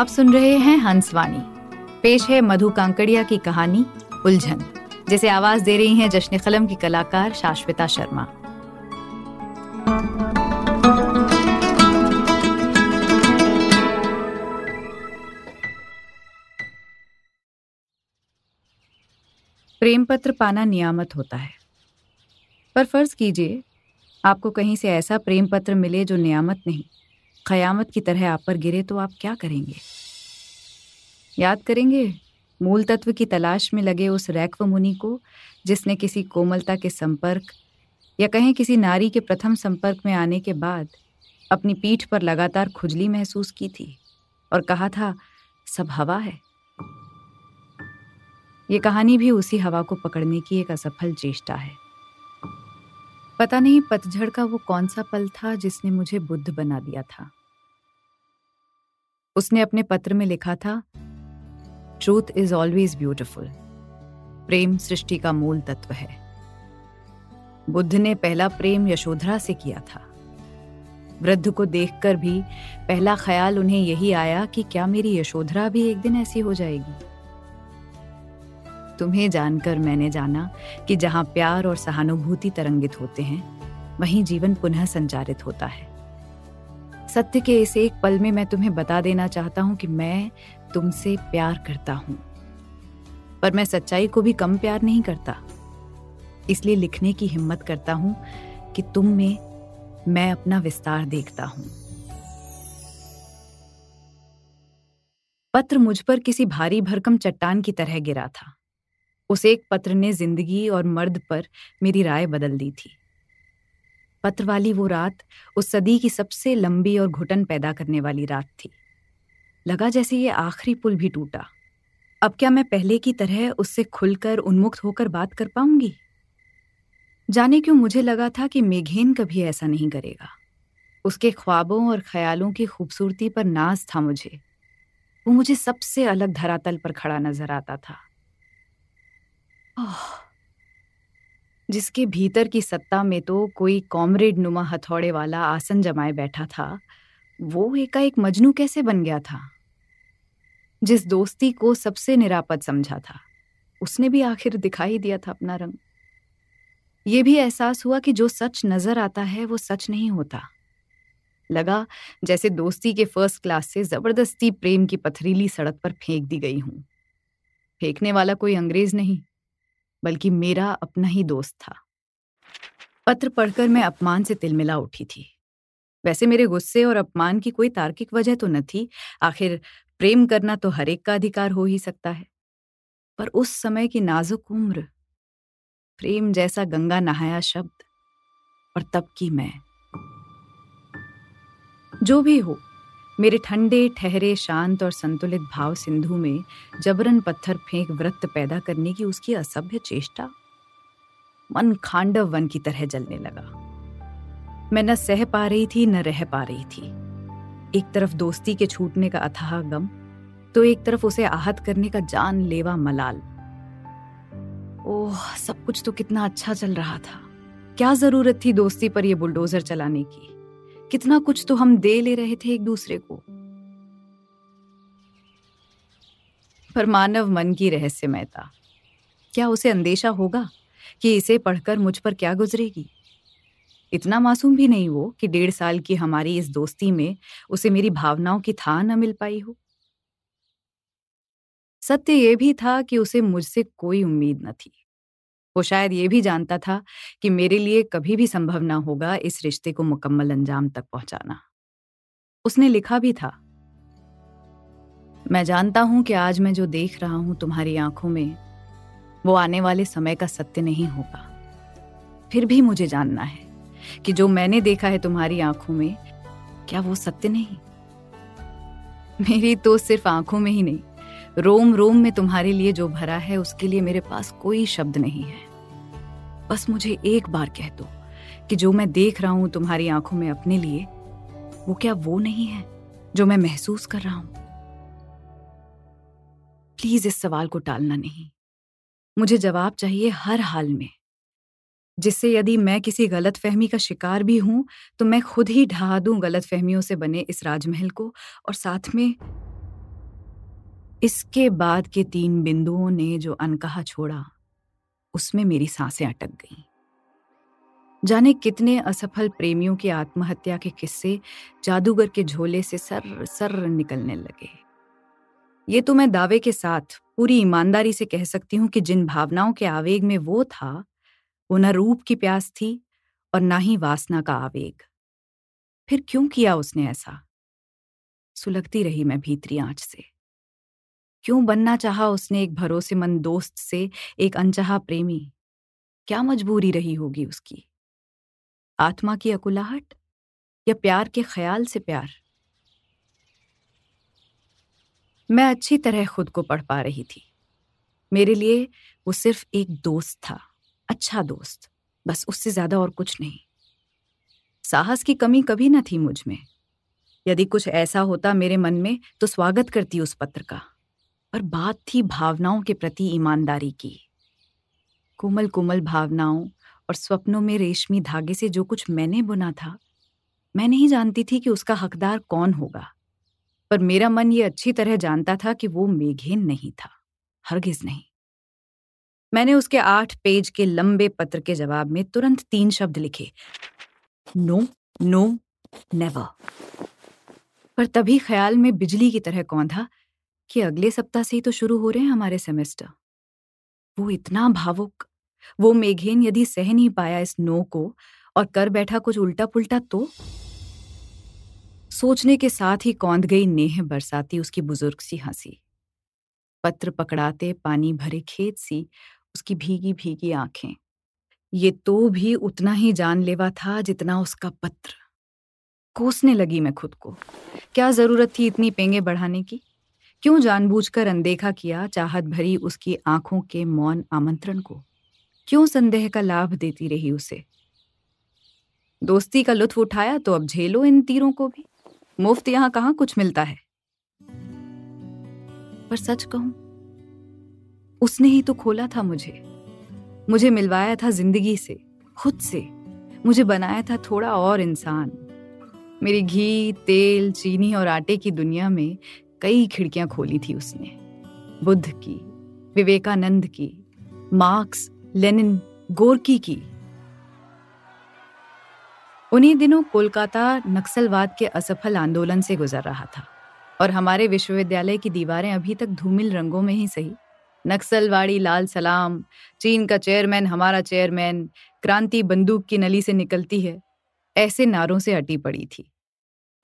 आप सुन रहे हैं हंसवाणी। पेश है मधु कांकड़िया की कहानी, उलझन, जिसे आवाज़ दे रही हैं जश्न कलम की कलाकार शाश्विता शर्मा। प्रेम पत्र पाना नियामत होता है। पर फ़र्ज़ कीजिए, आपको कहीं से ऐसा प्रेम पत्र मिले जो नियामत नहीं। कयामत की तरह आप पर गिरे तो आप क्या करेंगे? याद करेंगे, मूल तत्व की तलाश में लगे उस रैक्व मुनि को, जिसने किसी कोमलता के संपर्क या कहें किसी नारी के प्रथम संपर्क में आने के बाद अपनी पीठ पर लगातार खुजली महसूस की थी और कहा था, सब हवा है। ये कहानी भी उसी हवा को पकड़ने की एक असफल चेष्टा है। पता नहीं पतझड़ का वो कौन सा पल था जिसने मुझे बुद्ध बना दिया था। उसने अपने पत्र में लिखा था, ट्रूथ इज़ ऑलवेज ब्यूटिफुल। प्रेम सृष्टि का मूल तत्व है। बुद्ध ने पहला प्रेम यशोधरा से किया था। वृद्ध को देखकर भी पहला ख्याल उन्हें यही आया कि क्या मेरी यशोधरा भी एक दिन ऐसी हो जाएगी। तुम्हें जानकर मैंने जाना कि जहाँ प्यार और सहानुभूति तरंगित होते हैं, वहीं जीवन पुनः संचारित होता है। सत्य के इस एक पल में मैं तुम्हें बता देना चाहता हूँ कि मैं तुमसे प्यार करता हूँ। पर मैं सच्चाई को भी कम प्यार नहीं करता। इसलिए लिखने की हिम्मत करता हूँ कि तुम में मैं अपना विस्तार देखता हूँ। पत्र मुझ पर किसी भारी भरकम चट्टान की तरह गिरा था। उस एक पत्र ने ज़िंदगी और मर्द पर मेरी राय बदल दी थी। पत्र वाली वो रात उस सदी की सबसे लंबी और घुटन पैदा करने वाली रात थी। लगा जैसे ये आखिरी पुल भी टूटा। अब क्या मैं पहले की तरह उससे खुलकर उन्मुक्त होकर बात कर पाऊँगी? जाने क्यों मुझे लगा था कि मेघेन कभी ऐसा नहीं करेगा। उसके ख्वाबों और ख्यालों की खूबसूरती पर नाज था मुझे। वो मुझे सबसे अलग धरातल पर खड़ा नज़र आता था। जिसके भीतर की सत्ता में तो कोई कॉमरेड नुमा हथौड़े वाला आसन जमाए बैठा था, वो एकाएक मजनू कैसे बन गया था? जिस दोस्ती को सबसे निरापद समझा था, उसने भी आखिर दिखाई दिया था अपना रंग। ये भी एहसास हुआ कि जो सच नज़र आता है, वो सच नहीं होता। लगा जैसे दोस्ती के फ़र्स्ट क्लास से ज़बरदस्ती प्रेम की पथरीली सड़क पर फेंक दी गई हूँ। फेंकने वाला कोई अंग्रेज़ नहीं। बल्कि मेरा अपना ही दोस्त था। पत्र पढ़कर मैं अपमान से तिलमिला उठी थी। वैसे मेरे गुस्से और अपमान की कोई तार्किक वजह तो न थी। आखिर प्रेम करना तो हर एक का अधिकार हो ही सकता है। पर उस समय की नाजुक उम्र, प्रेम जैसा गंगा नहाया शब्द, और तब की मैं। जो भी हो मेरे ठंडे, ठहरे, शांत और संतुलित भाव सिंधु में जबरन पत्थर फेंक व्रत पैदा करने की उसकी असभ्य चेष्टा। मन खांडव वन की तरह जलने लगा। मैं न सह पा रही थी, न रह पा रही थी। एक तरफ़ दोस्ती के छूटने का अथाह गम तो एक तरफ़ उसे आहत करने का जान लेवा मलाल। ओह, सब कुछ तो कितना अच्छा चल रहा था। क्या ज़रूरत थी दोस्ती पर यह बुलडोजर चलाने की? कितना कुछ तो हम दे ले रहे थे एक दूसरे को। पर मानव मन की रहस्यमयता, क्या उसे अंदेशा होगा कि इसे पढ़कर मुझ पर क्या गुजरेगी? इतना मासूम भी नहीं वो कि डेढ़ साल की हमारी इस दोस्ती में उसे मेरी भावनाओं की था न मिल पाई हो। सत्य यह भी था कि उसे मुझसे कोई उम्मीद न थी। वो शायद ये भी जानता था कि मेरे लिए कभी भी संभव ना होगा इस रिश्ते को मुकम्मल अंजाम तक पहुंचाना। उसने लिखा भी था। मैं जानता हूँ कि आज मैं जो देख रहा हूँ तुम्हारी आँखों में, वो आने वाले समय का सत्य नहीं होगा। फिर भी मुझे जानना है कि जो मैंने देखा है तुम्हारी आँखों में, क्या वो सत्य नहीं? मेरी तो सिर्फ़ आँखों में ही नहीं रोम रोम में तुम्हारे लिए जो भरा है, उसके लिए मेरे पास कोई शब्द नहीं है। बस मुझे एक बार कह दो कि जो मैं देख रहा हूँ तुम्हारी आँखों में अपने लिए, वो क्या वो नहीं है जो मैं महसूस कर रहा हूँ? प्लीज़ इस सवाल को टालना नहीं। मुझे जवाब चाहिए हर हाल में, जिससे यदि मैं किसी गलत फहमी का शिकार भी हूँ तो मैं खुद ही ढहा दूँ गलत फहमियों से बने इस राजमहल को और साथ में इसके बाद के तीन बिंदुओं ने जो अनकहा छोड़ा, उसमें मेरी साँसें अटक गईं। जाने कितने असफल प्रेमियों की आत्महत्या के किस्से जादूगर के झोले से सर सर निकलने लगे। ये तो मैं दावे के साथ पूरी ईमानदारी से कह सकती हूँ कि जिन भावनाओं के आवेग में वो था, वो न रूप की प्यास थी और ना ही वासना का आवेग। फिर क्यों किया उसने ऐसा? सुलगती रही मैं भीतरी आँच से। क्यों बनना चाहा उसने एक भरोसेमंद दोस्त से एक अनचाहा प्रेमी? क्या मजबूरी रही होगी उसकी? आत्मा की अकुलाहट या प्यार के ख्याल से प्यार? मैं अच्छी तरह खुद को पढ़ पा रही थी। मेरे लिए वो सिर्फ़ एक दोस्त था अच्छा दोस्त, बस उससे ज़्यादा और कुछ नहीं। साहस की कमी कभी न थी मुझमें। यदि कुछ ऐसा होता मेरे मन में तो स्वागत करती उस पत्र का। पर बात थी भावनाओं के प्रति ईमानदारी की। कोमल कोमल भावनाओं और स्वप्नों में रेशमी धागे से जो कुछ मैंने बुना था, मैं नहीं जानती थी कि उसका हकदार कौन होगा, पर मेरा मन ये अच्छी तरह जानता था कि वो मेघेन नहीं था, हरगिज नहीं। मैंने उसके आठ पेज के लंबे पत्र के जवाब में तुरंत तीन शब्द लिखे, नो नो, नेवर। पर तभी ख्याल में बिजली की तरह कौंधा कि अगले सप्ताह से ही तो शुरू हो रहे हैं हमारे सेमेस्टर। वो इतना भावुक, वो मेघेन यदि सह नहीं पाया इस नो को और कर बैठा कुछ उल्टा पुल्टा तो? सोचने के साथ ही कौंध गई नेह बरसाती उसकी बुज़ुर्ग सी हँसी। पत्र पकड़ाते, पानी भरे खेत सी, उसकी भीगी भीगी आँखें। ये तो भी उतना ही जानलेवा था जितना उसका पत्र। कोसने लगी मैं खुद को। क्या ज़रूरत थी इतनी पेंगे बढ़ाने की? क्यों जानबूझकर अनदेखा किया चाहत भरी उसकी आँखों के मौन आमंत्रण को? क्यों संदेह का लाभ देती रही उसे? दोस्ती का लुत्फ उठाया तो अब झेलो इन तीरों को भी। मुफ़्त यहाँ कहाँ कुछ मिलता है? पर सच कहूँ, उसने ही तो खोला था मुझे। मुझे मिलवाया था ज़िंदगी से, खुद से। मुझे बनाया था थोड़ा और इंसान। मेरी घी, तेल, चीनी और आटे की दुनिया में कई खिड़कियाँ खोली थी उसने। बुद्ध की, विवेकानंद की, मार्क्स, लेनिन, गोरकी की। उन्हीं दिनों कोलकाता नक्सलवाद के असफल आंदोलन से गुजर रहा था और हमारे विश्वविद्यालय की दीवारें अभी तक धूमिल रंगों में ही सही। नक्सलवाड़ी लाल सलाम, चीन का चेयरमैन हमारा चेयरमैन, क्रांति बंदूक की नली से निकलती है, ऐसे नारों से अटी पड़ी थी।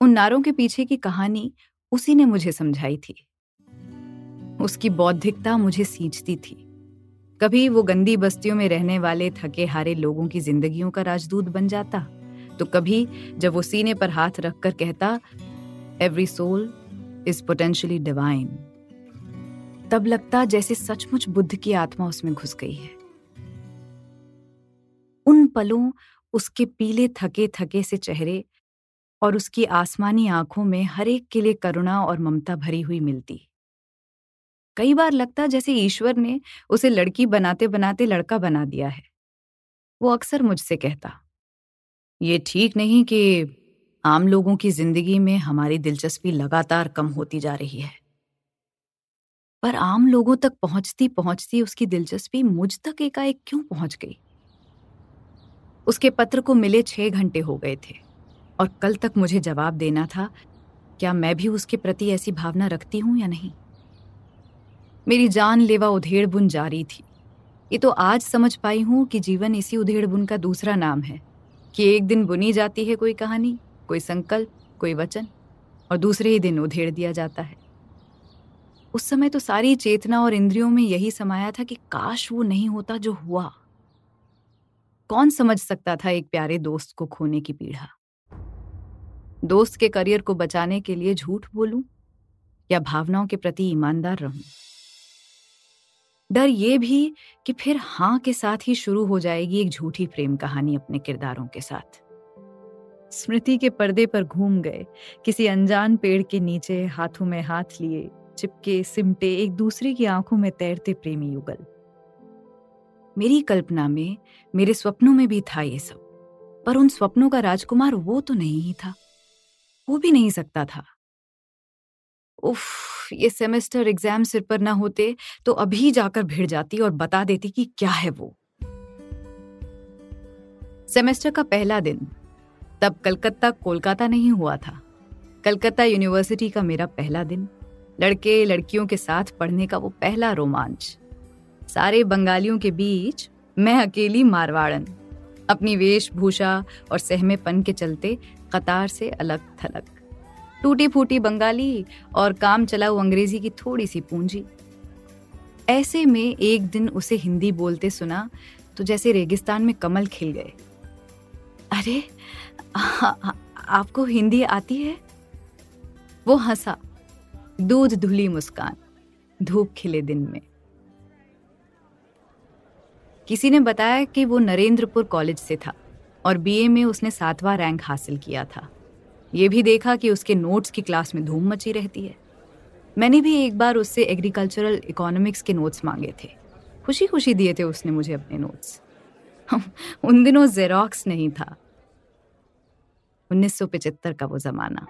उन नारों के पीछे की कहानी उसी ने मुझे समझाई थी। उसकी बौद्धिकता मुझे सींचती थी। कभी वो गंदी बस्तियों में रहने वाले थके हारे लोगों की जिंदगियों का राजदूत बन जाता तो कभी जब वो सीने पर हाथ रखकर कहता every soul is potentially divine तब लगता जैसे सचमुच बुद्ध की आत्मा उसमें घुस गई है। उन पलों, उसके पीले थके थके से चेहरे और उसकी आसमानी आँखों में हर एक के लिए करुणा और ममता भरी हुई मिलती। कई बार लगता जैसे ईश्वर ने उसे लड़की बनाते बनाते लड़का बना दिया है। वो अक्सर मुझसे कहता, ये ठीक नहीं कि आम लोगों की ज़िंदगी में हमारी दिलचस्पी लगातार कम होती जा रही है। पर आम लोगों तक पहुँचती पहुँचती उसकी दिलचस्पी मुझ तक एकाएक क्यों पहुँच गई? उसके पत्र को मिले छह घंटे हो गए थे। और कल तक मुझे जवाब देना था, क्या मैं भी उसके प्रति ऐसी भावना रखती हूँ या नहीं? मेरी जान लेवा उधेड़ बुन जारी थी। ये तो आज समझ पाई हूँ कि जीवन इसी उधेड़ बुन का दूसरा नाम है, कि एक दिन बुनी जाती है कोई कहानी, कोई संकल्प, कोई वचन, और दूसरे ही दिन उधेड़ दिया जाता है। उस समय तो सारी चेतना और इंद्रियों में यही समाया था कि काश वो नहीं होता जो हुआ। कौन समझ सकता था एक प्यारे दोस्त को खोने की पीड़ा? दोस्त के करियर को बचाने के लिए झूठ बोलूँ या भावनाओं के प्रति ईमानदार रहूँ? डर ये भी कि फिर हाँ के साथ ही शुरू हो जाएगी एक झूठी प्रेम कहानी अपने किरदारों के साथ। स्मृति के पर्दे पर घूम गए, किसी अनजान पेड़ के नीचे हाथों में हाथ लिए, चिपके, सिमटे, एक दूसरे की आँखों में तैरते प्रेमी युगल। मेरी कल्पना में, मेरे स्वप्नों में भी था ये सब, पर उन स्वप्नों का राजकुमार वो तो नहीं ही था। वो भी नहीं सकता था। उफ, ये सेमेस्टर एग्ज़ाम सिर पर ना होते तो अभी जाकर भिड़ जाती और बता देती कि क्या है वो। सेमेस्टर का पहला दिन, तब कलकत्ता, कोलकाता नहीं हुआ था। कलकत्ता यूनिवर्सिटी का मेरा पहला दिन, लड़के लड़कियों के साथ पढ़ने का वो पहला रोमांच। सारे बंगालियों के बीच मैं अकेली मारवाड़न, अपनी वेशभूषा और सहमेपन के चलते कतार से अलग थलग। टूटी फूटी बंगाली और काम चलाऊ अंग्रेज़ी की थोड़ी सी पूंजी। ऐसे में एक दिन उसे हिंदी बोलते सुना तो जैसे रेगिस्तान में कमल खिल गए। अरे आ, आ, आपको हिंदी आती है? वो हंसा। दूध धुली मुस्कान। धूप खिले दिन में। किसी ने बताया कि वो नरेंद्रपुर कॉलेज से था। और बीए में उसने सातवां रैंक हासिल किया था। ये भी देखा कि उसके नोट्स की क्लास में धूम मची रहती है। मैंने भी एक बार उससे एग्रीकल्चरल इकोनॉमिक्स के नोट्स मांगे थे। खुशी खुशी दिए थे उसने मुझे अपने नोट्स उन दिनों जेरोक्स नहीं था। 1975 का वो जमाना।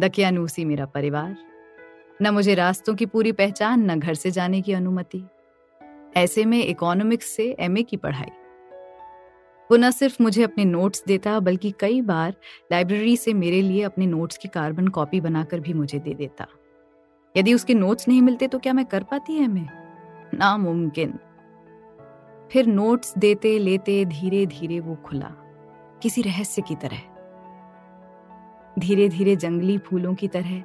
दकियानूसी मेरा परिवार। न मुझे रास्तों की पूरी पहचान, न घर से जाने की अनुमति। ऐसे में इकोनॉमिक्स से एमए की पढ़ाई। वो न सिर्फ़ मुझे अपने नोट्स देता, बल्कि कई बार लाइब्रेरी से मेरे लिए अपने नोट्स की कार्बन कॉपी बनाकर भी मुझे दे देता। यदि उसके नोट्स नहीं मिलते तो क्या मैं कर पाती है मैं? नामुमकिन। फिर नोट्स देते, लेते धीरे धीरे वो खुला। किसी रहस्य की तरह। धीरे धीरे जंगली फूलों की तरह।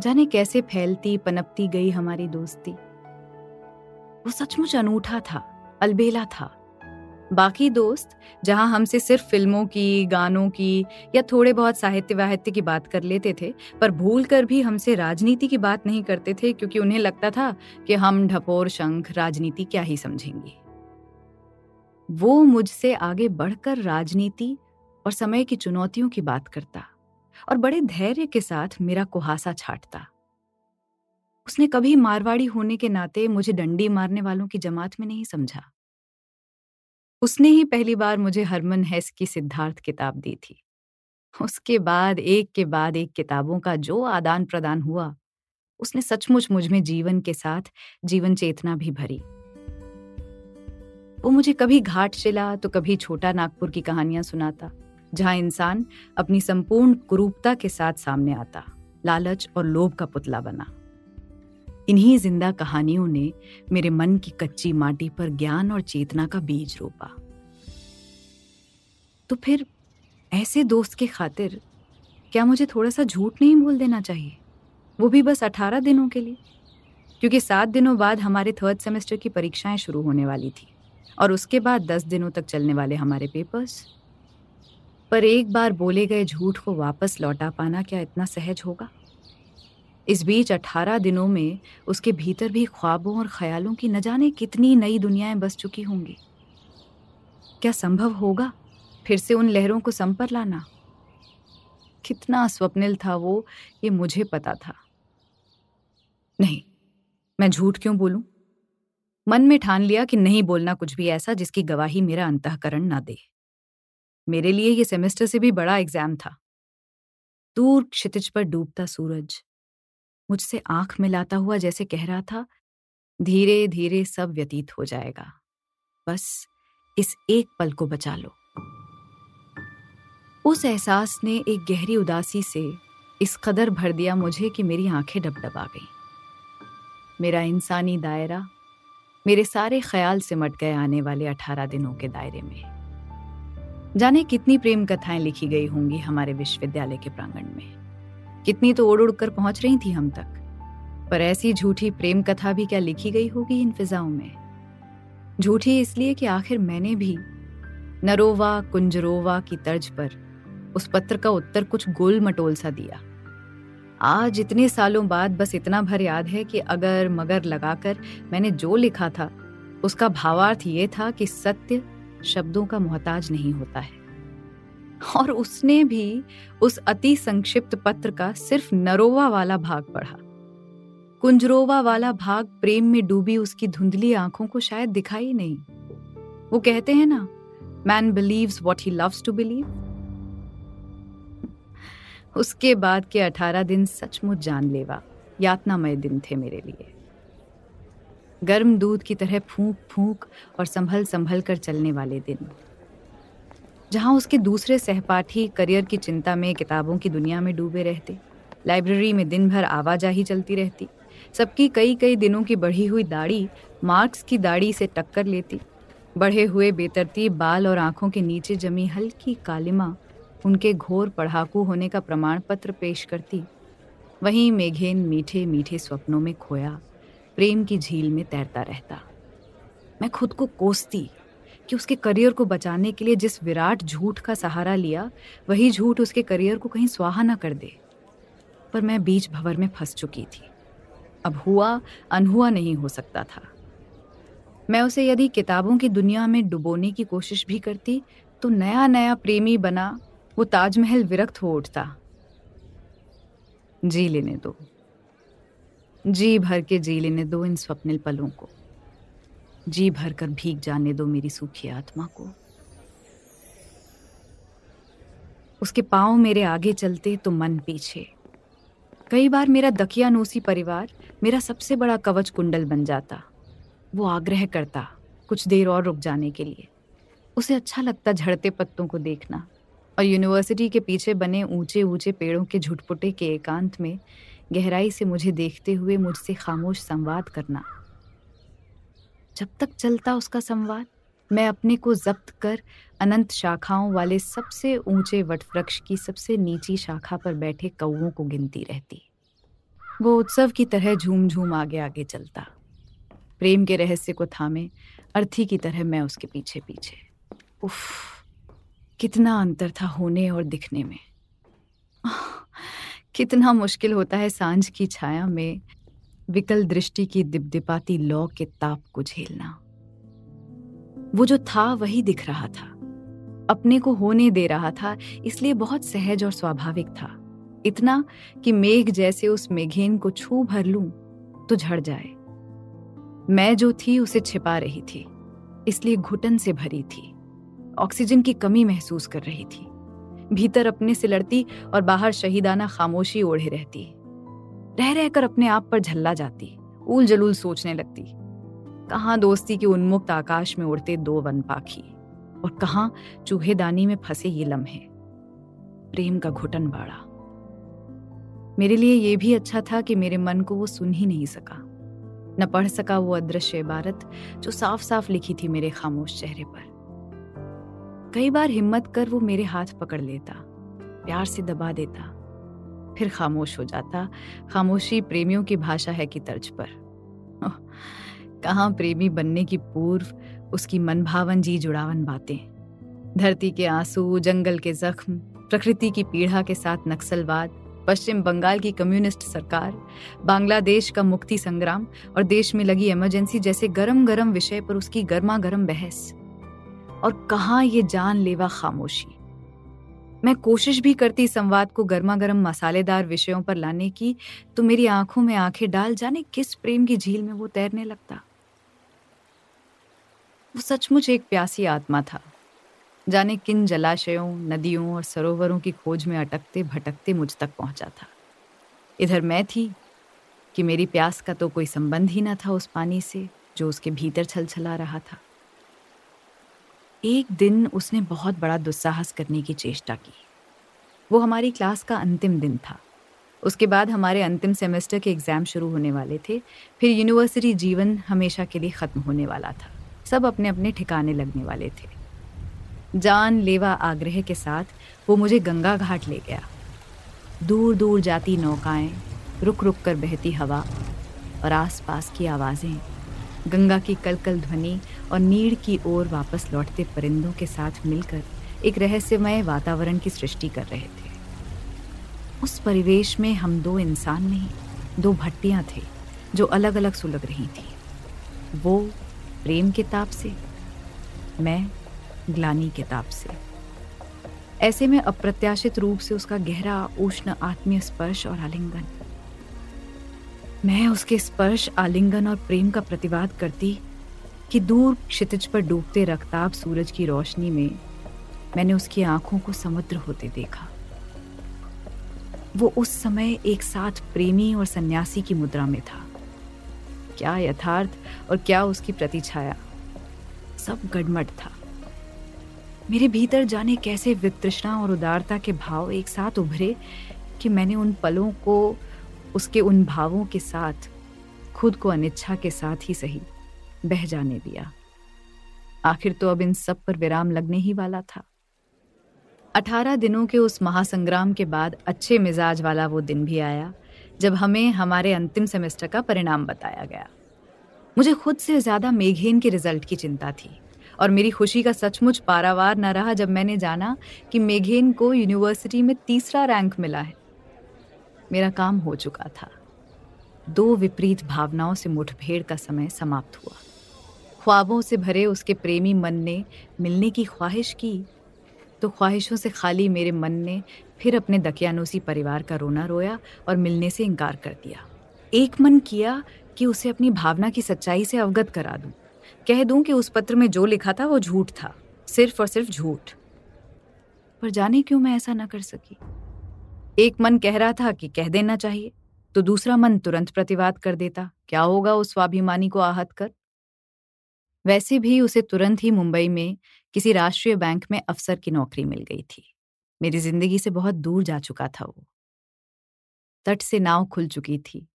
जाने कैसे फैलती, पनपती गई हमारी दोस्ती। वो सचमुच अनूठा था, अलबेला था। बाकी दोस्त, जहाँ हमसे सिर्फ़ फ़िल्मों की, गानों की या थोड़े बहुत साहित्य वाहित्य की बात कर लेते थे, पर भूल कर भी हमसे राजनीति की बात नहीं करते थे क्योंकि उन्हें लगता था कि हम ढपोर, शंख, राजनीति क्या ही समझेंगे। वो मुझसे आगे बढ़कर राजनीति और समय की चुनौतियों की बात करता और बड़े धैर्य के साथ मेरा कुहासा छाटता। उसने कभी मारवाड़ी होने के नाते मुझे डंडी मारने वालों की जमात में नहीं समझा। उसने ही पहली बार मुझे हरमन हैस की सिद्धार्थ किताब दी थी। उसके बाद, एक के बाद एक किताबों का जो आदान प्रदान हुआ, उसने सचमुच मुझमें जीवन के साथ जीवन चेतना भी भरी। वो मुझे कभी घाट शिला तो कभी छोटा नागपुर की कहानियाँ सुनाता, जहाँ इंसान अपनी संपूर्ण कुरूपता के साथ सामने आता, लालच और लोभ का पुतला बना। इन्हीं ज़िंदा कहानियों ने मेरे मन की कच्ची माटी पर ज्ञान और चेतना का बीज रोपा। तो फिर ऐसे दोस्त के खातिर क्या मुझे थोड़ा सा झूठ नहीं बोल देना चाहिए? वो भी बस अठारह दिनों के लिए। क्योंकि सात दिनों बाद हमारे थर्ड सेमेस्टर की परीक्षाएँ शुरू होने वाली थी और उसके बाद दस दिनों तक चलने वाले हमारे पेपर्स पर एक बार बोले गए झूठ को वापस लौटा पाना क्या इतना सहज होगा? इस बीच अठारह दिनों में उसके भीतर भी ख्वाबों और ख्यालों की न जाने कितनी नई दुनियाएँ बस चुकी होंगी। क्या संभव होगा फिर से उन लहरों को संपर लाना? कितना स्वप्निल था वो, ये मुझे पता था। नहीं, मैं झूठ क्यों बोलूँ? मन में ठान लिया कि नहीं बोलना कुछ भी ऐसा जिसकी गवाही मेरा अंतकरण ना दे। मेरे लिए ये सेमेस्टर से भी बड़ा एग्ज़ाम था। दूर क्षितिज पर डूबता सूरज। मुझसे आँख मिलाता हुआ जैसे कह रहा था, धीरे धीरे सब व्यतीत हो जाएगा। बस इस एक पल को बचा लो। उस एहसास ने एक गहरी उदासी से इस कदर भर दिया मुझे कि मेरी आँखें डबडबा गईं। मेरा इंसानी दायरा, मेरे सारे ख्याल से मट गए आने वाले अठारह दिनों के दायरे में। जाने कितनी प्रेम कथाएँ लिखी गई होंगी हमारे विश्वविद्यालय के प्रांगण में। कितनी तो उड़ उड़ कर पहुँच रही थी हम तक। पर ऐसी झूठी प्रेम कथा भी क्या लिखी गई होगी इन फिजाओं में? झूठी इसलिए कि आखिर मैंने भी नरोवा, कुंजरोवा की तर्ज पर उस पत्र का उत्तर कुछ गोल मटोल सा दिया। आज इतने सालों बाद बस इतना भर याद है कि अगर मगर लगाकर मैंने जो लिखा था, उसका भावार्थ ये था कि सत्य शब्दों का मोहताज नहीं होता है। और उसने भी उस अति संक्षिप्त पत्र का सिर्फ़ नरोवा वाला भाग पढ़ा। कुंजरोवा वाला भाग प्रेम में डूबी उसकी धुंधली आँखों को शायद दिखाई नहीं। वो कहते हैं ना man believes what he loves to believe उसके बाद के अठारह दिन सचमुच जानलेवा, यातनामय दिन थे मेरे लिए। गर्म दूध की तरह फूंक फूंक और संभल संभल कर चलने वाले दिन। जहाँ उसके दूसरे सहपाठी करियर की चिंता में किताबों की दुनिया में डूबे रहते। लाइब्रेरी में दिन भर आवाजाही चलती रहती। सबकी कई कई दिनों की बढ़ी हुई दाढ़ी मार्क्स की दाढ़ी से टक्कर लेती। बढ़े हुए बेतरतीब बाल और आँखों के नीचे जमी हल्की कालिमा उनके घोर पढ़ाकू होने का प्रमाण पत्र पेश करती। वहीं मेघेन मीठे मीठे स्वप्नों में खोया, प्रेम की झील में तैरता रहता। मैं खुद को कोसती कि उसके करियर को बचाने के लिए जिस विराट झूठ का सहारा लिया, वही झूठ उसके करियर को कहीं स्वाहा ना कर दे। पर मैं बीच भवर में फंस चुकी थी। अब हुआ, अनहुआ नहीं हो सकता था। मैं उसे यदि किताबों की दुनिया में डुबोने की कोशिश भी करती तो नया नया प्रेमी बना, वो ताजमहल विरक्त हो उठता। जी लेने दो। जी भर के जी लेने दो इन स्वप्निल पलों को। जी भर कर भीग जाने दो मेरी सूखी आत्मा को। उसके पाँव मेरे आगे चलते तो मन पीछे। कई बार मेरा दकिया नोसी परिवार मेरा सबसे बड़ा कवच कुंडल बन जाता। वो आग्रह करता कुछ देर और रुक जाने के लिए। उसे अच्छा लगता झड़ते पत्तों को देखना। और यूनिवर्सिटी के पीछे बने ऊँचे ऊँचे पेड़ों के झुटपुटे के एकांत में गहराई से मुझे देखते हुए मुझसे खामोश संवाद करना। जब तक चलता उसका संवाद, मैं अपने को जब्त कर अनंत शाखाओं वाले सबसे ऊँचे वटवृक्ष की सबसे नीची शाखा पर बैठे कौओं को गिनती रहती। वो उत्सव की तरह झूम झूम आगे आगे चलता। प्रेम के रहस्य को थामे, अर्थी की तरह मैं उसके पीछे पीछे उफ़, कितना अंतर था होने और दिखने में। कितना मुश्किल होता है साँझ की छाया में विकल दृष्टि की दिपदिपाती लौ के ताप को झेलना। वो जो था, वही दिख रहा था। अपने को होने दे रहा था, इसलिए बहुत सहज और स्वाभाविक था। इतना कि मेघ जैसे उस मेघेन को छू भर लू तो झड़ जाए। मैं जो थी, उसे छिपा रही थी, इसलिए घुटन से भरी थी। ऑक्सीजन की कमी महसूस कर रही थी। भीतर अपने से लड़ती और बाहर शहीदाना खामोशी ओढ़े रहती। रह रहकर अपने आप पर झल्ला जाती उल जलूल सोचने लगती, कहाँ दोस्ती के उन्मुक्त आकाश में उड़ते दो वन पाखी, और कहाँ चूहेदानी में फंसे ये लम्हे। प्रेम का घुटन बाड़ा। मेरे लिए ये भी अच्छा था कि मेरे मन को वो सुन ही नहीं सका। न पढ़ सका वो अदृश्य इबारत जो साफ़ साफ़ लिखी थी मेरे खामोश चेहरे पर। कई बार हिम्मत कर वो मेरे हाथ पकड़ लेता, प्यार से दबा देता फिर खामोश हो जाता। खामोशी प्रेमियों की भाषा है कि तर्ज पर। कहाँ प्रेमी बनने की पूर्व उसकी मनभावन जी जुड़ावन बातें। धरती के आँसू, जंगल के जख्म, प्रकृति की पीड़ा के साथ नक्सलवाद, पश्चिम बंगाल की कम्युनिस्ट सरकार, बांग्लादेश का मुक्ति संग्राम और देश में लगी इमरजेंसी जैसे गरम गरम विषय पर उसकी गर्मा गर्म बहस। और कहा ये जानलेवा खामोशी? मैं कोशिश भी करती संवाद को गर्मा गर्म मसालेदार विषयों पर लाने की तो मेरी आँखों में आँखें डाल जाने किस प्रेम की झील में वो तैरने लगता। वो सचमुच एक प्यासी आत्मा था। जाने किन जलाशयों, नदियों और सरोवरों की खोज में अटकते भटकते मुझ तक पहुँचा था। इधर मैं थी कि मेरी प्यास का तो कोई संबंध ही ना था उस पानी से, जो उसके भीतर छल छला रहा था। एक दिन उसने बहुत बड़ा दुस्साहस करने की चेष्टा की। वो हमारी क्लास का अंतिम दिन था। उसके बाद हमारे अंतिम सेमेस्टर के एग्ज़ाम शुरू होने वाले थे। फिर यूनिवर्सिटी जीवन हमेशा के लिए ख़त्म होने वाला था। सब अपने अपने ठिकाने लगने वाले थे। जान लेवा आग्रह के साथ वो मुझे गंगा घाट ले गया। दूर दूर जाती नौकाएँ रुक रुक कर बहती हवा और आसपास की आवाज़ें, गंगा की कलकल ध्वनि और नीड़ की ओर वापस लौटते परिंदों के साथ मिलकर एक रहस्यमय वातावरण की सृष्टि कर रहे थे। उस परिवेश में हम दो इंसान नहीं, दो भट्टियाँ थे, जो अलग अलग सुलग रही थी। वो प्रेम के ताप से, मैं ग्लानी के किताब से। ऐसे में अप्रत्याशित रूप से उसका गहरा, उष्ण आत्मीय स्पर्श और आलिंगन। मैं उसके स्पर्श, आलिंगन और प्रेम का प्रतिवाद करती कि दूर क्षितिज पर डूबते रक्ताब सूरज की रोशनी में मैंने उसकी आँखों को समुद्र होते देखा। वो उस समय एक साथ प्रेमी और सन्यासी की मुद्रा में था। क्या यथार्थ और क्या उसकी प्रतिछाया? सब गडमट था। मेरे भीतर जाने कैसे वितृष्णा और उदारता के भाव एक साथ उभरे कि मैंने उन पलों को, उसके उन भावों के साथ, खुद को अनिच्छा के साथ ही सही। बह जाने दिया। आखिर तो अब इन सब पर विराम लगने ही वाला था। अठारह दिनों के उस महासंग्राम के बाद अच्छे मिजाज वाला वो दिन भी आया, जब हमें हमारे अंतिम सेमेस्टर का परिणाम बताया गया। मुझे खुद से ज़्यादा मेघेन के रिज़ल्ट की चिंता थी, और मेरी खुशी का सचमुच पारावार न रहा जब मैंने जाना कि मेघेन को यूनिवर्सिटी में तीसरा रैंक मिला है। मेरा काम हो चुका था। दो विपरीत भावनाओं से मुठभेड़ का समय समाप्त हुआ। ख्वाबों से भरे उसके प्रेमी मन ने मिलने की ख्वाहिश की। तो ख्वाहिशों से खाली मेरे मन ने फिर अपने दकियानूसी परिवार का रोना रोया और मिलने से इनकार कर दिया। एक मन किया कि उसे अपनी भावना की सच्चाई से अवगत करा दूँ। कह दूँ कि उस पत्र में जो लिखा था वो झूठ था, सिर्फ़ और सिर्फ़ झूठ। पर जाने क्यों मैं ऐसा ना कर सकी? एक मन कह रहा था कि कह देना चाहिए तो दूसरा मन तुरंत प्रतिवाद कर देता। क्या होगा उस स्वाभिमानी को आहत कर? वैसे भी उसे तुरंत ही मुंबई में किसी राष्ट्रीय बैंक में अफसर की नौकरी मिल गई थी। मेरी ज़िंदगी से बहुत दूर जा चुका था वो। तट से नाव खुल चुकी थी।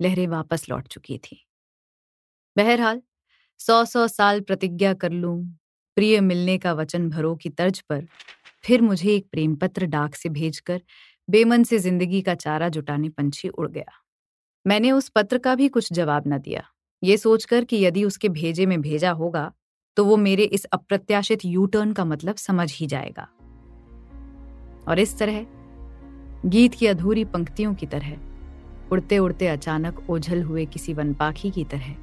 लहरें वापस लौट चुकी थी। बहरहाल सौ सौ साल प्रतिज्ञा कर लूँ, प्रिय मिलने का वचन भरो की तर्ज पर, फिर मुझे एक प्रेम पत्र डाक से भेजकर बेमन से ज़िंदगी का चारा जुटाने पंछी उड़ गया। मैंने उस पत्र का भी कुछ जवाब न दिया। ये सोचकर कि यदि उसके भेजे में भेजा होगा तो वो मेरे इस अप्रत्याशित यू टर्न का मतलब समझ ही जाएगा। और इस तरह, गीत की अधूरी पंक्तियों की तरह उड़ते उड़ते अचानक ओझल हुए किसी वनपाखी की तरह,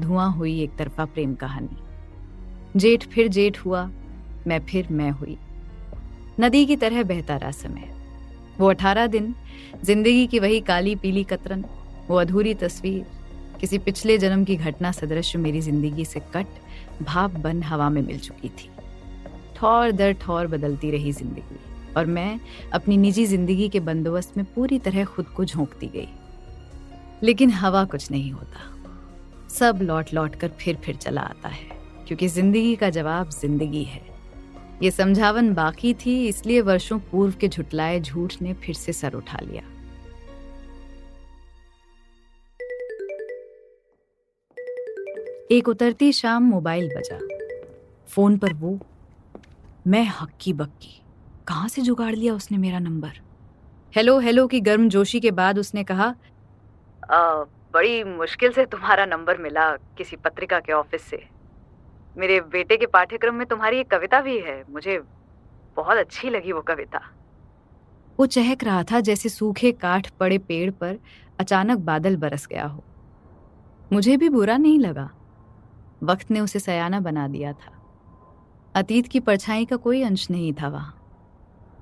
धुआँ हुई एक तरफा प्रेम कहानी। जेठ फिर जेठ हुआ, मैं फिर मैं हुई। नदी की तरह बहता रहा समय। वो अठारह दिन, ज़िंदगी की वही काली पीली कतरन, वो अधूरी तस्वीर किसी पिछले जन्म की घटना सदृश मेरी ज़िंदगी से कट, भाप बन हवा में मिल चुकी थी। ठौर दर ठौर बदलती रही ज़िंदगी, और मैं अपनी निजी ज़िंदगी के बंदोबस्त में पूरी तरह खुद को झोंकती गई। लेकिन हवा कुछ नहीं होता। सब लौट लौट कर फिर फिर चला आता है, क्योंकि ज़िंदगी का जवाब ज़िंदगी है। ये समझावन बाकी थी, इसलिए वर्षों पूर्व के झुटलाए झूठ ने फिर से सर उठा लिया। एक उतरती शाम मोबाइल बजा। फ़ोन पर वो मैं हक्की बक्की कहाँ से जुगाड़ लिया उसने मेरा नंबर? हेलो हेलो की गर्म जोशी के बाद उसने कहा आ, बड़ी मुश्किल से तुम्हारा नंबर मिला किसी पत्रिका के ऑफ़िस से। मेरे बेटे के पाठ्यक्रम में तुम्हारी एक कविता भी है मुझे बहुत अच्छी लगी वो कविता। वो चहक रहा था जैसे सूखे काठ पड़े पेड़ पर अचानक बादल बरस गया हो। मुझे भी बुरा नहीं लगा। वक्त ने उसे सयाना बना दिया था। अतीत की परछाई का कोई अंश नहीं था वहाँ।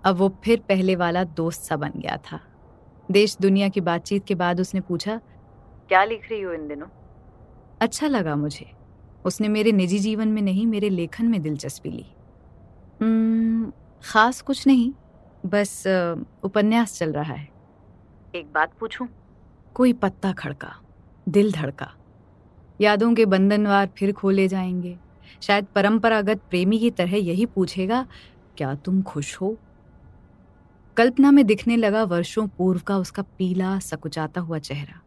अब वो फिर पहले वाला दोस्त सा बन गया था। देश दुनिया की बातचीत के बाद उसने पूछा, क्या लिख रही हो इन दिनों? अच्छा लगा मुझे। उसने मेरे निजी जीवन में नहीं, मेरे लेखन में दिलचस्पी ली। खास कुछ नहीं, बस उपन्यास चल रहा है। एक बात पूछूँ? कोई पत्ता खड़का, दिल धड़का। यादों के बंधनवार फिर खोले जाएँगे। शायद परंपरागत प्रेमी की तरह यही पूछेगा, क्या तुम खुश हो? कल्पना में दिखने लगा वर्षों पूर्व का उसका पीला, सकुचाता हुआ चेहरा।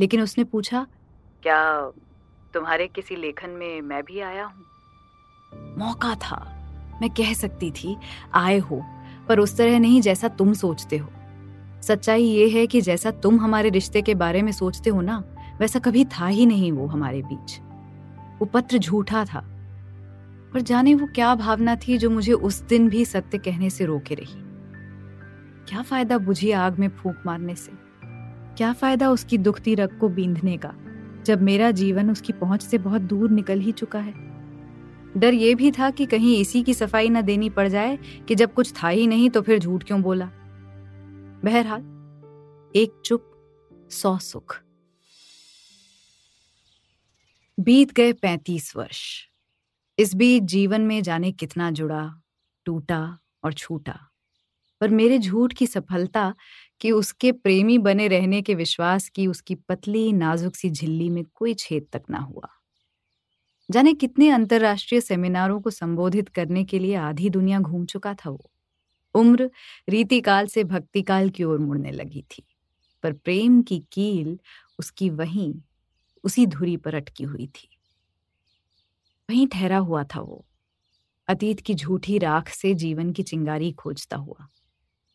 लेकिन उसने पूछा, क्या तुम्हारे किसी लेखन में मैं भी आया हूँ? मौका था, मैं कह सकती थी, आए हो, पर उस तरह नहीं जैसा तुम सोचते हो। सच्चाई ये है कि जैसा तुम हमारे रिश्ते के बारे में सोचते हो ना वैसा कभी था ही नहीं वो हमारे बीच। वो पत्र झूठा था, पर जाने वो क्या भावना थी जो मुझे उस दिन भी सत्य कहने से रोके रही। क्या फ़ायदा बुझी आग में फूंक मारने से? क्या फ़ायदा उसकी दुखती रग को बींधने का, जब मेरा जीवन उसकी पहुँच से बहुत दूर निकल ही चुका है? डर ये भी था कि कहीं इसी की सफ़ाई न देनी पड़ जाए कि जब कुछ था ही नहीं तो फिर झूठ क्यों बोला? बहरहाल, एक चुप, सौ सुख। बीत गए पैंतीस वर्ष। इस बीच जीवन में जाने कितना जुड़ा, टूटा और छूटा। पर मेरे झूठ की सफलता कि उसके प्रेमी बने रहने के विश्वास की उसकी पतली, नाजुक सी झिल्ली में कोई छेद तक ना हुआ। जाने कितने अंतरराष्ट्रीय सेमिनारों को संबोधित करने के लिए आधी दुनिया घूम चुका था वो। उम्र रीतिकाल से भक्तिकाल की ओर मुड़ने लगी थी, पर प्रेम की कील उसकी वहीं उसी धुरी पर अटकी हुई थी। वहीं ठहरा हुआ था वो। अतीत की झूठी राख से जीवन की चिंगारी खोजता हुआ।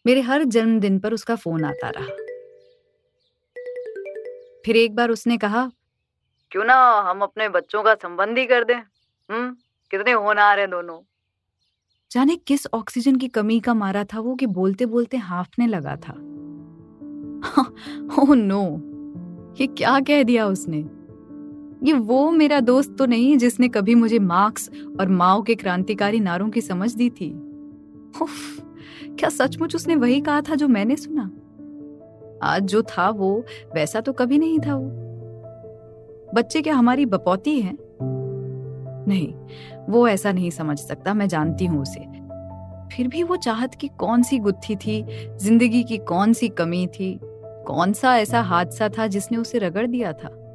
मेरे हर जन्मदिन पर उसका फ़ोन आता रहा। फिर एक बार उसने कहा, क्यों ना हम अपने बच्चों का संबंध ही कर दें? हम्म कितने होनार हैं दोनों। जाने किस ऑक्सीजन की कमी का मारा था वो कि बोलते बोलते हाफने लगा था। ओह नो, ये क्या कह दिया उसने? ये वो मेरा दोस्त तो नहीं जिसने कभी मुझे मार्क्स और माओ के क्रांतिकारी नारों की समझ दी थी। क्या सचमुच उसने वही कहा था जो मैंने सुना? आज जो था वो, वैसा तो कभी नहीं था वो। बच्चे क्या हमारी बपौती है? नहीं, वो ऐसा नहीं समझ सकता, मैं जानती हूँ उसे। फिर भी वो चाहत की कौन सी गुत्थी थी, ज़िंदगी की कौन सी कमी थी, कौन सा ऐसा हादसा था जिसने उसे रगड़ दिया था?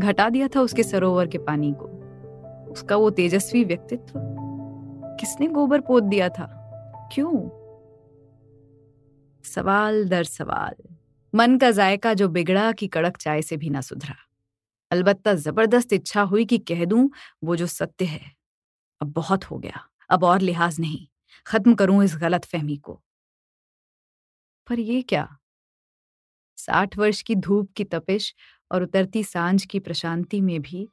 घटा दिया था उसके सरोवर के पानी को। उसका वो तेजस्वी व्यक्तित्व। किसने गोबर पोत दिया था? क्यों? सवाल दर सवाल। मन का जायका जो बिगड़ा कि कड़क चाय से भी ना सुधरा। अलबत्ता ज़बरदस्त इच्छा हुई कि कह दूँ, वो जो सत्य है, अब बहुत हो गया। अब और लिहाज नहीं। खत्म करूँ इस गलत फहमी को। पर ये क्या? साठ वर्ष की धूप की तपिश और उतरती साँझ की प्रशांति में भी,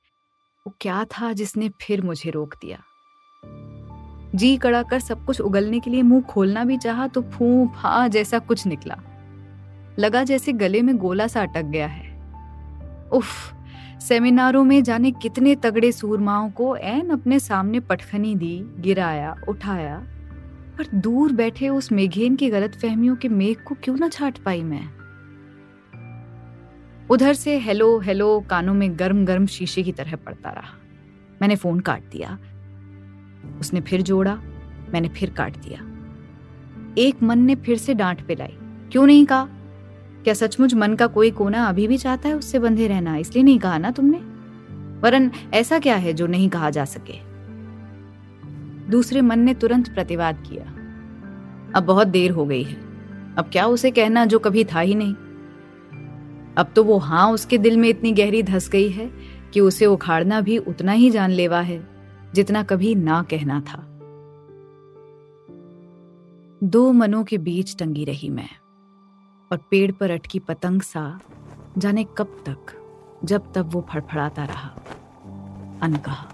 वो क्या था जिसने फिर मुझे रोक दिया? जी कड़ा कर सब कुछ उगलने के लिए मुँह खोलना भी चाहा तो फू फा जैसा कुछ निकला। लगा जैसे गले में गोला सा अटक गया है। उफ, सेमिनारों में जाने कितने तगड़े सूरमाओं को एन अपने सामने पटखनी दी, गिराया, उठाया, पर दूर बैठे उस मेघेन की गलत फहमियों के मेघ को क्यों ना छाट पाई मैं? उधर से हेलो हेलो, कानों में गर्म गर्म शीशे की तरह पड़ता रहा। मैंने फ़ोन काट दिया। उसने फिर जोड़ा। मैंने फिर काट दिया। एक मन ने फिर से डांट पिलाई। क्यों नहीं कहा? क्या सचमुच मन का कोई कोना अभी भी चाहता है उससे बंधे रहना? इसलिए नहीं कहा ना तुमने? वरन ऐसा क्या है जो नहीं कहा जा सके? दूसरे मन ने तुरंत प्रतिवाद किया। अब बहुत देर हो गई है। अब क्या उसे कहना जो कभी था ही नहीं? अब तो वो हाँ उसके दिल में इतनी गहरी धस गई है कि उसे उखाड़ना भी उतना ही जानलेवा है, जितना कभी ना कहना था। दो मनों के बीच टंगी रही मैं, और पेड़ पर अटकी पतंग सा जाने कब तक, जब तब वो फड़फड़ाता रहा, अनकहा।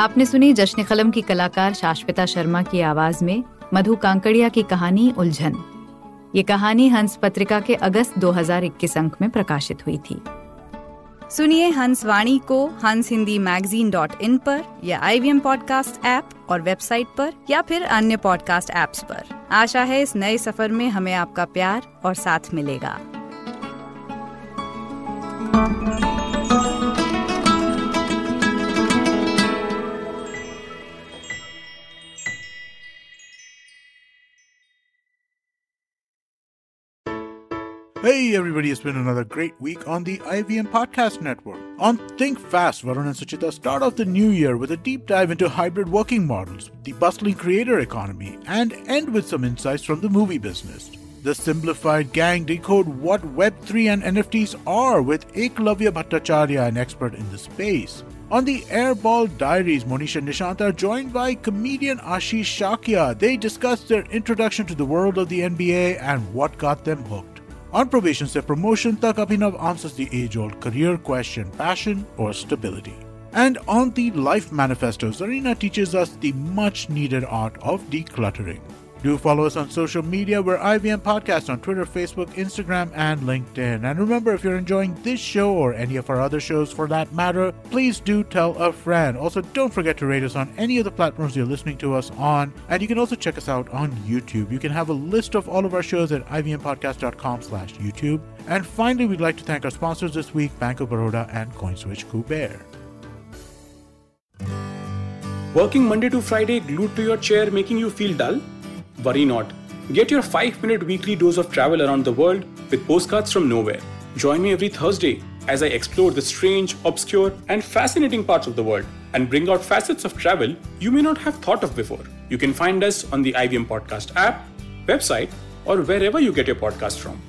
आपने सुनी जश्न कलम की कलाकार शाश्विता शर्मा की आवाज़ में मधु कांकड़िया की कहानी उलझन। ये कहानी हंस पत्रिका के अगस्त 2021 अंक में प्रकाशित हुई थी। सुनिए हंस वाणी को हंस हिंदी मैगजीन डॉट इन पर या आई वी पॉडकास्ट ऐप और वेबसाइट पर या फिर अन्य पॉडकास्ट ऐप्स पर। आशा है इस नए सफ़र में हमें आपका प्यार और साथ मिलेगा। Everybody, it's been another great week on the IVM Podcast Network. On Think Fast, Varun and Suchita start off the new year with a deep dive into hybrid working models, the bustling creator economy, and end with some insights from the movie business. The Simplified Gang decode what Web3 and NFTs are with Eklavya Bhattacharya, an expert in the space. On the Airball Diaries, Monisha and Nishant are joined by comedian Ashish Shakya. They discuss their introduction to the world of the NBA and what got them hooked. On probation se promotion tak Abhinav answers the age-old career question, passion or stability. And on the Life Manifesto, Zarina teaches us the much-needed art of decluttering. Do follow us on social media. We're IVM Podcast on Twitter, Facebook, Instagram, and LinkedIn. And remember, if you're enjoying this show or any of our other shows for that matter, please do tell a friend. Also, don't forget to rate us on any of the platforms you're listening to us on. And you can also check us out on YouTube. You can have a list of all of our shows at ivmpodcast.com slash YouTube. And finally, we'd like to thank our sponsors this week, Bank of Baroda and CoinSwitch Kuber. Working Monday to Friday glued to your chair making you feel dull? Worry not. Get your 5 minute weekly dose of travel around the world with postcards from nowhere. Join me every Thursday as I explore the strange, obscure, and fascinating parts of the world and bring out facets of travel you may not have thought of before. You can find us on the IBM Podcast app, website, or wherever you get your podcast from.